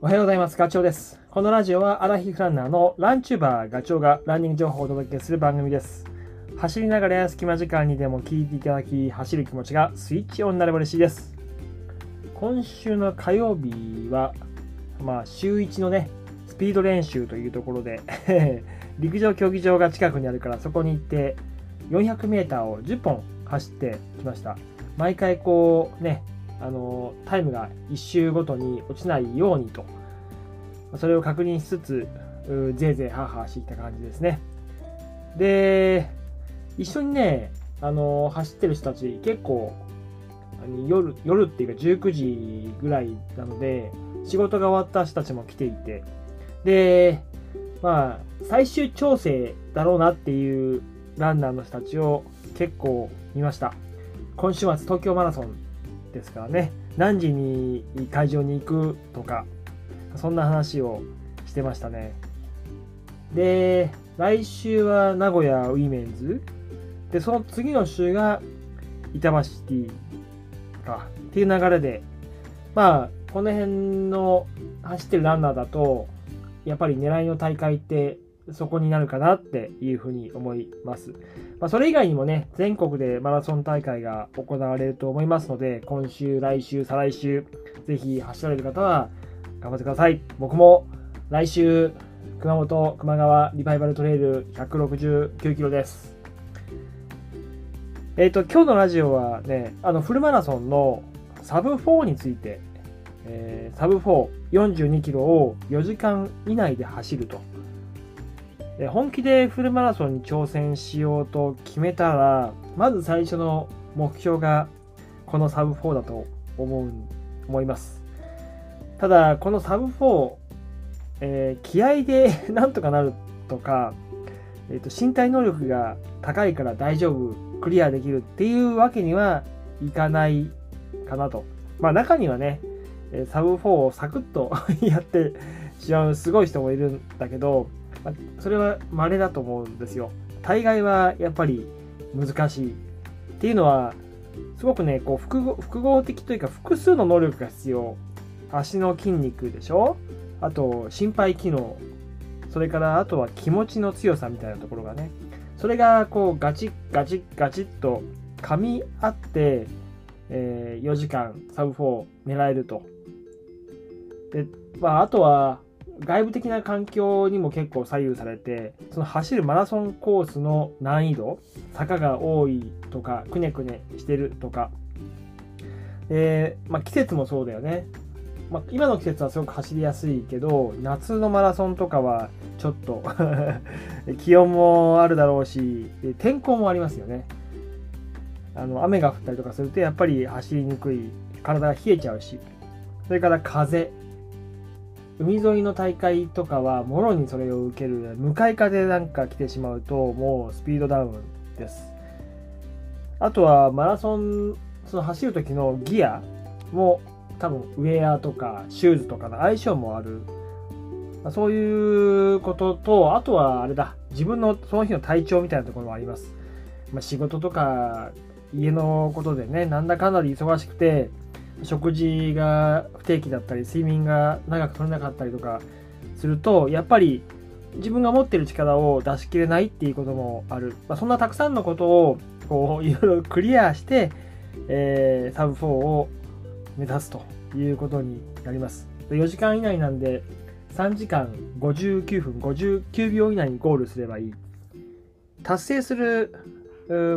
おはようございます。ガチョウです。このラジオはアラヒフランナーのランチューバーガチョウがランニング情報をお届けする番組です。走りながら隙間時間にでも聞いていただき、走る気持ちがスイッチオンになれば嬉しいです。今週の火曜日は、まあ、週1のね、スピード練習というところで、陸上競技場が近くにあるから、そこに行って、400メーターを10本走ってきました。毎回こうね、あのタイムが1周ごとに落ちないようにと。それを確認しつつぜいぜいハーハーしてきた感じですね。で一緒にねあの走ってる人たち結構夜夜っていうか19時ぐらいなので仕事が終わった人たちも来ていて。でまあ最終調整だろうなっていうランナーの人たちを結構見ました。今週末東京マラソンですからね。何時に会場に行くとかそんな話をしてましたね。で来週は名古屋ウィメンズ。でその次の週が板橋シティかっていう流れでまあこの辺の走ってるランナーだとやっぱり狙いの大会ってそこになるかなっていうふうに思います。まあ、それ以外にもね、全国でマラソン大会が行われると思いますので、今週、来週、再来週、ぜひ走られる方は頑張ってください。僕も来週、熊本、球磨川リバイバルトレイル169キロです。えっ、と、今日のラジオはね、あの、フルマラソンのサブ4について、えーサブ4、42キロを4時間以内で走ると。本気でフルマラソンに挑戦しようと決めたらまず最初の目標がこのサブ4だと思う思います。ただこのサブ4、えー気合でなんとかなるとか、えーと身体能力が高いから大丈夫クリアできるっていうわけにはいかないかなと。まあ中にはねサブ4をサクッと やってしまうすごい人もいるんだけどそれは稀だと思うんですよ。大概はやっぱり難しい。っていうのは、すごくね、こう複合複合的というか複数の能力が必要。足の筋肉でしょ？あと、心肺機能。それから、あとは気持ちの強さみたいなところがね。それが、こう、ガチッガチッガチッと噛み合って、えー4時間サブ4狙えると。で、まあ、あとは、外部的な環境にも結構左右されてその走るマラソンコースの難易度坂が多いとかくねくねしてるとか。で、まあ、季節もそうだよね、まあ、今の季節はすごく走りやすいけど夏のマラソンとかはちょっと 気温もあるだろうし天候もありますよね。あの雨が降ったりとかするとやっぱり走りにくい。体が冷えちゃうし。それから風。海沿いの大会とかはもろにそれを受ける向かい風なんか来てしまうともうスピードダウンです。あとはマラソンその走る時のギアも多分ウェアとかシューズとかの相性もある。まそういうこととあとはあれだ。自分のその日の体調みたいなところもあります、まあ、仕事とか家のことでねなんだかんだで忙しくて食事が不定期だったり睡眠が長く取れなかったりとかするとやっぱり自分が持ってる力を出し切れないっていうこともある、まあ、そんなたくさんのことをこういろいろクリアして、えーサブ4を目指すということになります。4時間以内なんで3時間59分59秒以内にゴールすればいい。達成する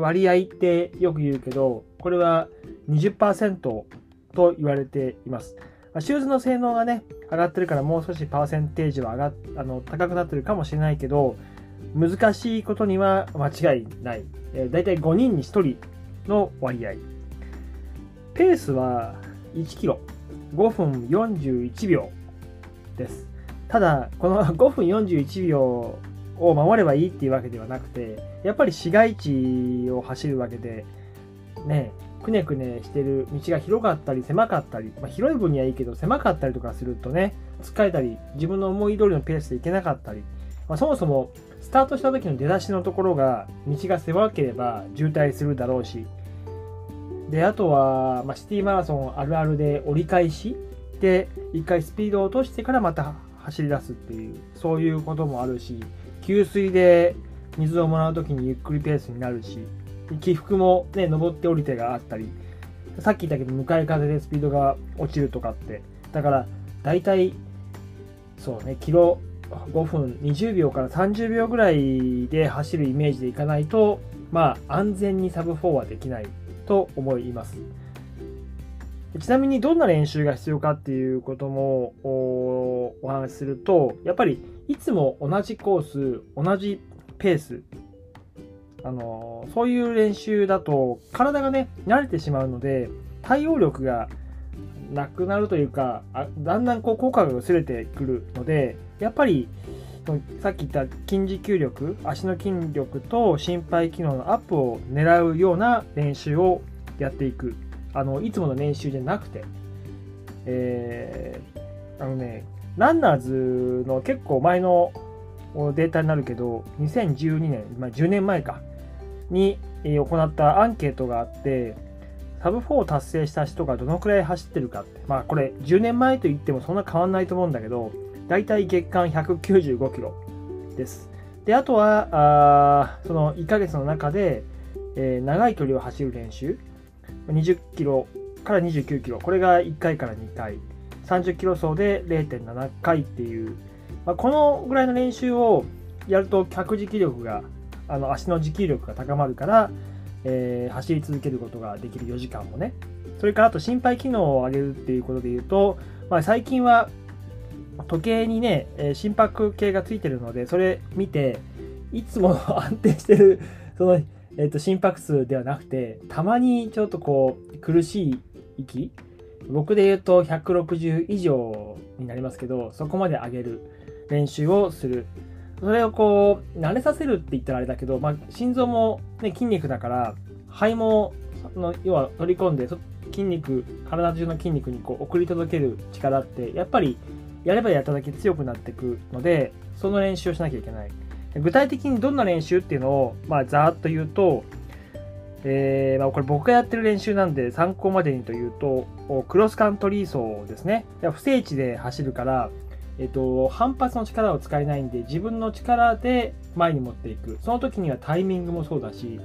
割合ってよく言うけどこれは20%と言われています。まシューズの性能がね、上がってるからもう少しパーセンテージは上があの高くなってるかもしれないけど、難しいことには間違いない。えー、だいたい5人に1人の割合。ペースは1キロ、5分41秒です。ただ、この 5分41秒を守ればいいっていうわけではなくて、やっぱり市街地を走るわけで、ね、くねくねしてる道が広かったり狭かったり、まあ、広い分にはいいけど狭かったりとかするとね疲れたり自分の思い通りのペースで行けなかったり、まあ、そもそもスタートした時の出だしのところが道が狭ければ渋滞するだろうしであとは、まあ、シティマラソンあるあるで折り返しで一回スピードを落としてからまた走り出すっていうそういうこともあるし給水で水をもらう時にゆっくりペースになるし起伏もね登って降りてがあったりさっき言ったけど向かい風でスピードが落ちるとかってだから大体そうねキロ5分20秒から30秒ぐらいで走るイメージでいかないとまあ安全にサブ4はできないと思います。ちなみにどんな練習が必要かっていうこともお話しするとやっぱりいつも同じコース同じペースあのそういう練習だと体がね慣れてしまうので対応力がなくなるというかあだんだんこう効果が薄れてくるのでやっぱりさっき言った筋持久力足の筋力と心肺機能のアップを狙うような練習をやっていく。あのいつもの練習じゃなくて、えー、あのねランナーズの結構前のデータになるけど2012年、まあ、10年前か。に行ったアンケートがあってサブ4を達成した人がどのくらい走ってるかって、まあこれ10年前と言ってもそんな変わんないと思うんだけど、だいたい月間195キロです。で、あとは、あその1ヶ月の中で、えー、長い距離を走る練習、20キロから29キロ、これが1回から2回、30キロ走で0.7回っていう、まあ、このぐらいの練習をやると脚持力が、あの足の持久力が高まるから、えー、走り続けることができる4時間もね。それからあと心肺機能を上げるっていうことで言うと、まあ、最近は時計にね、え心拍計がついてるので、それ見て、いつも 安定してる、その、えっ、と、心拍数ではなくて、たまにちょっとこう、苦しい息、僕で言うと160以上になりますけど、そこまで上げる練習をする。それをこう、慣れさせるって言ったらあれだけど、まあ、心臓も、ね、筋肉だから、肺も、の要は取り込んで、筋肉、体中の筋肉にこう送り届ける力って、やっぱりやればやっただけ強くなっていくので、その練習をしなきゃいけない。具体的にどんな練習っていうのを、まあ、ざーっと言うと、えーまあ、これ僕がやってる練習なんで参考までにというと、クロスカントリー走ですね。不整地で走るから、えっと、反発の力を使えないんで、自分の力で前に持っていく。その時にはタイミングもそうだし、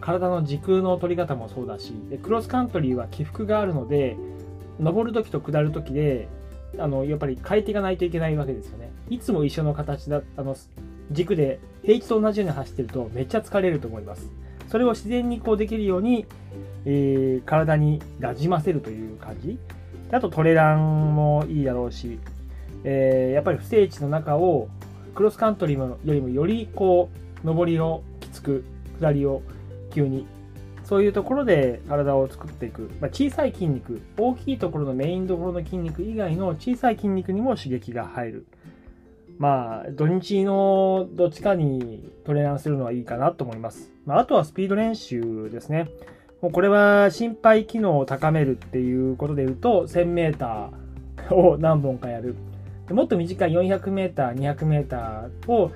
体の軸の取り方もそうだし、でクロスカントリーは起伏があるので、登る時と下る時で、あの、やっぱり変えていかないといけないわけですよね。いつも一緒の形だ、あの、軸で平地と同じように走ってるとめっちゃ疲れると思います。それを自然にこうできるように、えー、体になじませるという感じ。あとトレランもいいだろうし、えー、やっぱり不整地の中をクロスカントリーよりもよりこう上りをきつく下りを急にそういうところで体を作っていく、まあ、小さい筋肉大きいところのメインどころの筋肉以外の小さい筋肉にも刺激が入る。まあ土日のどっちかにトレーナーするのはいいかなと思います、まあ、あとはスピード練習ですね。もうこれは心肺機能を高めるっていうことで言うと 1000m を何本かやる。もっと短い 400m、200m を、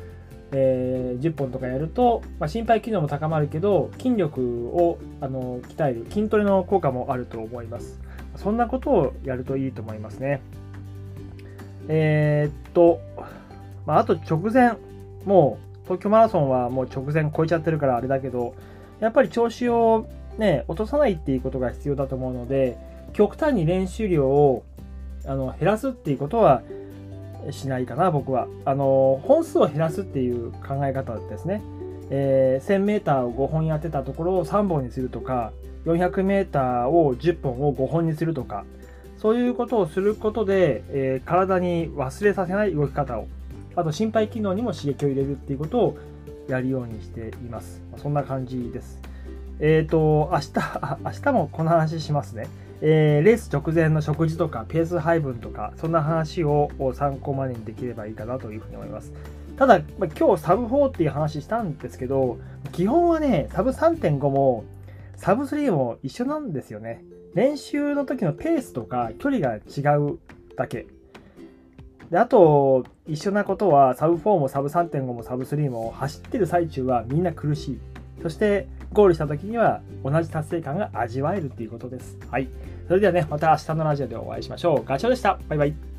えー、10本とかやると、まあ、心肺機能も高まるけど、筋力をあの鍛える、筋トレの効果もあると思います。そんなことをやるといいと思いますね。えー、っと、まあ、あと直前、もう東京マラソンはもう直前超えちゃってるからあれだけど、やっぱり調子をね、落とさないっていうことが必要だと思うので、極端に練習量をあの減らすっていうことはしないかな、僕は。あの、本数を減らすっていう考え方ですね。えー、1000m を5本やってたところを3本にするとか、400m を10本を5本にするとか、そういうことをすることで、えー、体に忘れさせない動き方を、あと心肺機能にも刺激を入れるっていうことをやるようにしています。そんな感じです。えっ、ー、と、明日、明日もこの話しますね。えー、レース直前の食事とかペース配分とか、そんな話を参考までにできればいいかなというふうに思います。ただ、まあ、今日サブ4っていう話したんですけど、基本はね、サブ3.5もサブ3も一緒なんですよね。練習の時のペースとか距離が違うだけ。で、あと、一緒なことは、サブ4もサブ3.5もサブ3も走ってる最中はみんな苦しい。そして、ゴールした時には同じ達成感が味わえるっていうことです。はい。それではね、また明日のラジオでお会いしましょう。ガチョウでした。バイバイ。